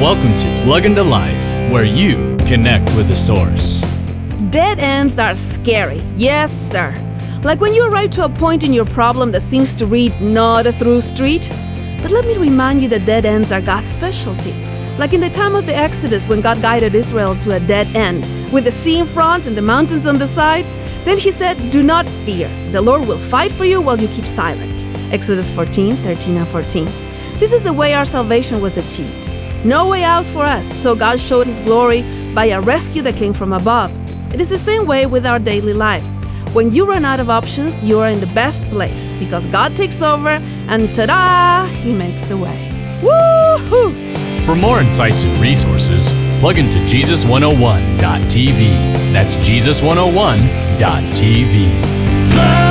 Welcome to Plug into Life, where you connect with the source. Dead ends are scary, yes, sir. Like when you arrive to a point in your problem that seems to read not a through street. But let me remind you that dead ends are God's specialty. Like in the time of the Exodus when God guided Israel to a dead end, with the sea in front and the mountains on the side, then he said, Do not fear. The Lord will fight for you while you keep silent. Exodus 14, 13, and 14. This is the way our salvation was achieved. No way out for us, so God showed his glory by a rescue that came from above. It is the same way with our daily lives. When you run out of options, you are in the best place because God takes over and ta da, He makes a way. Woohoo! For more insights and resources, plug into Jesus101.tv. That's Jesus101.tv.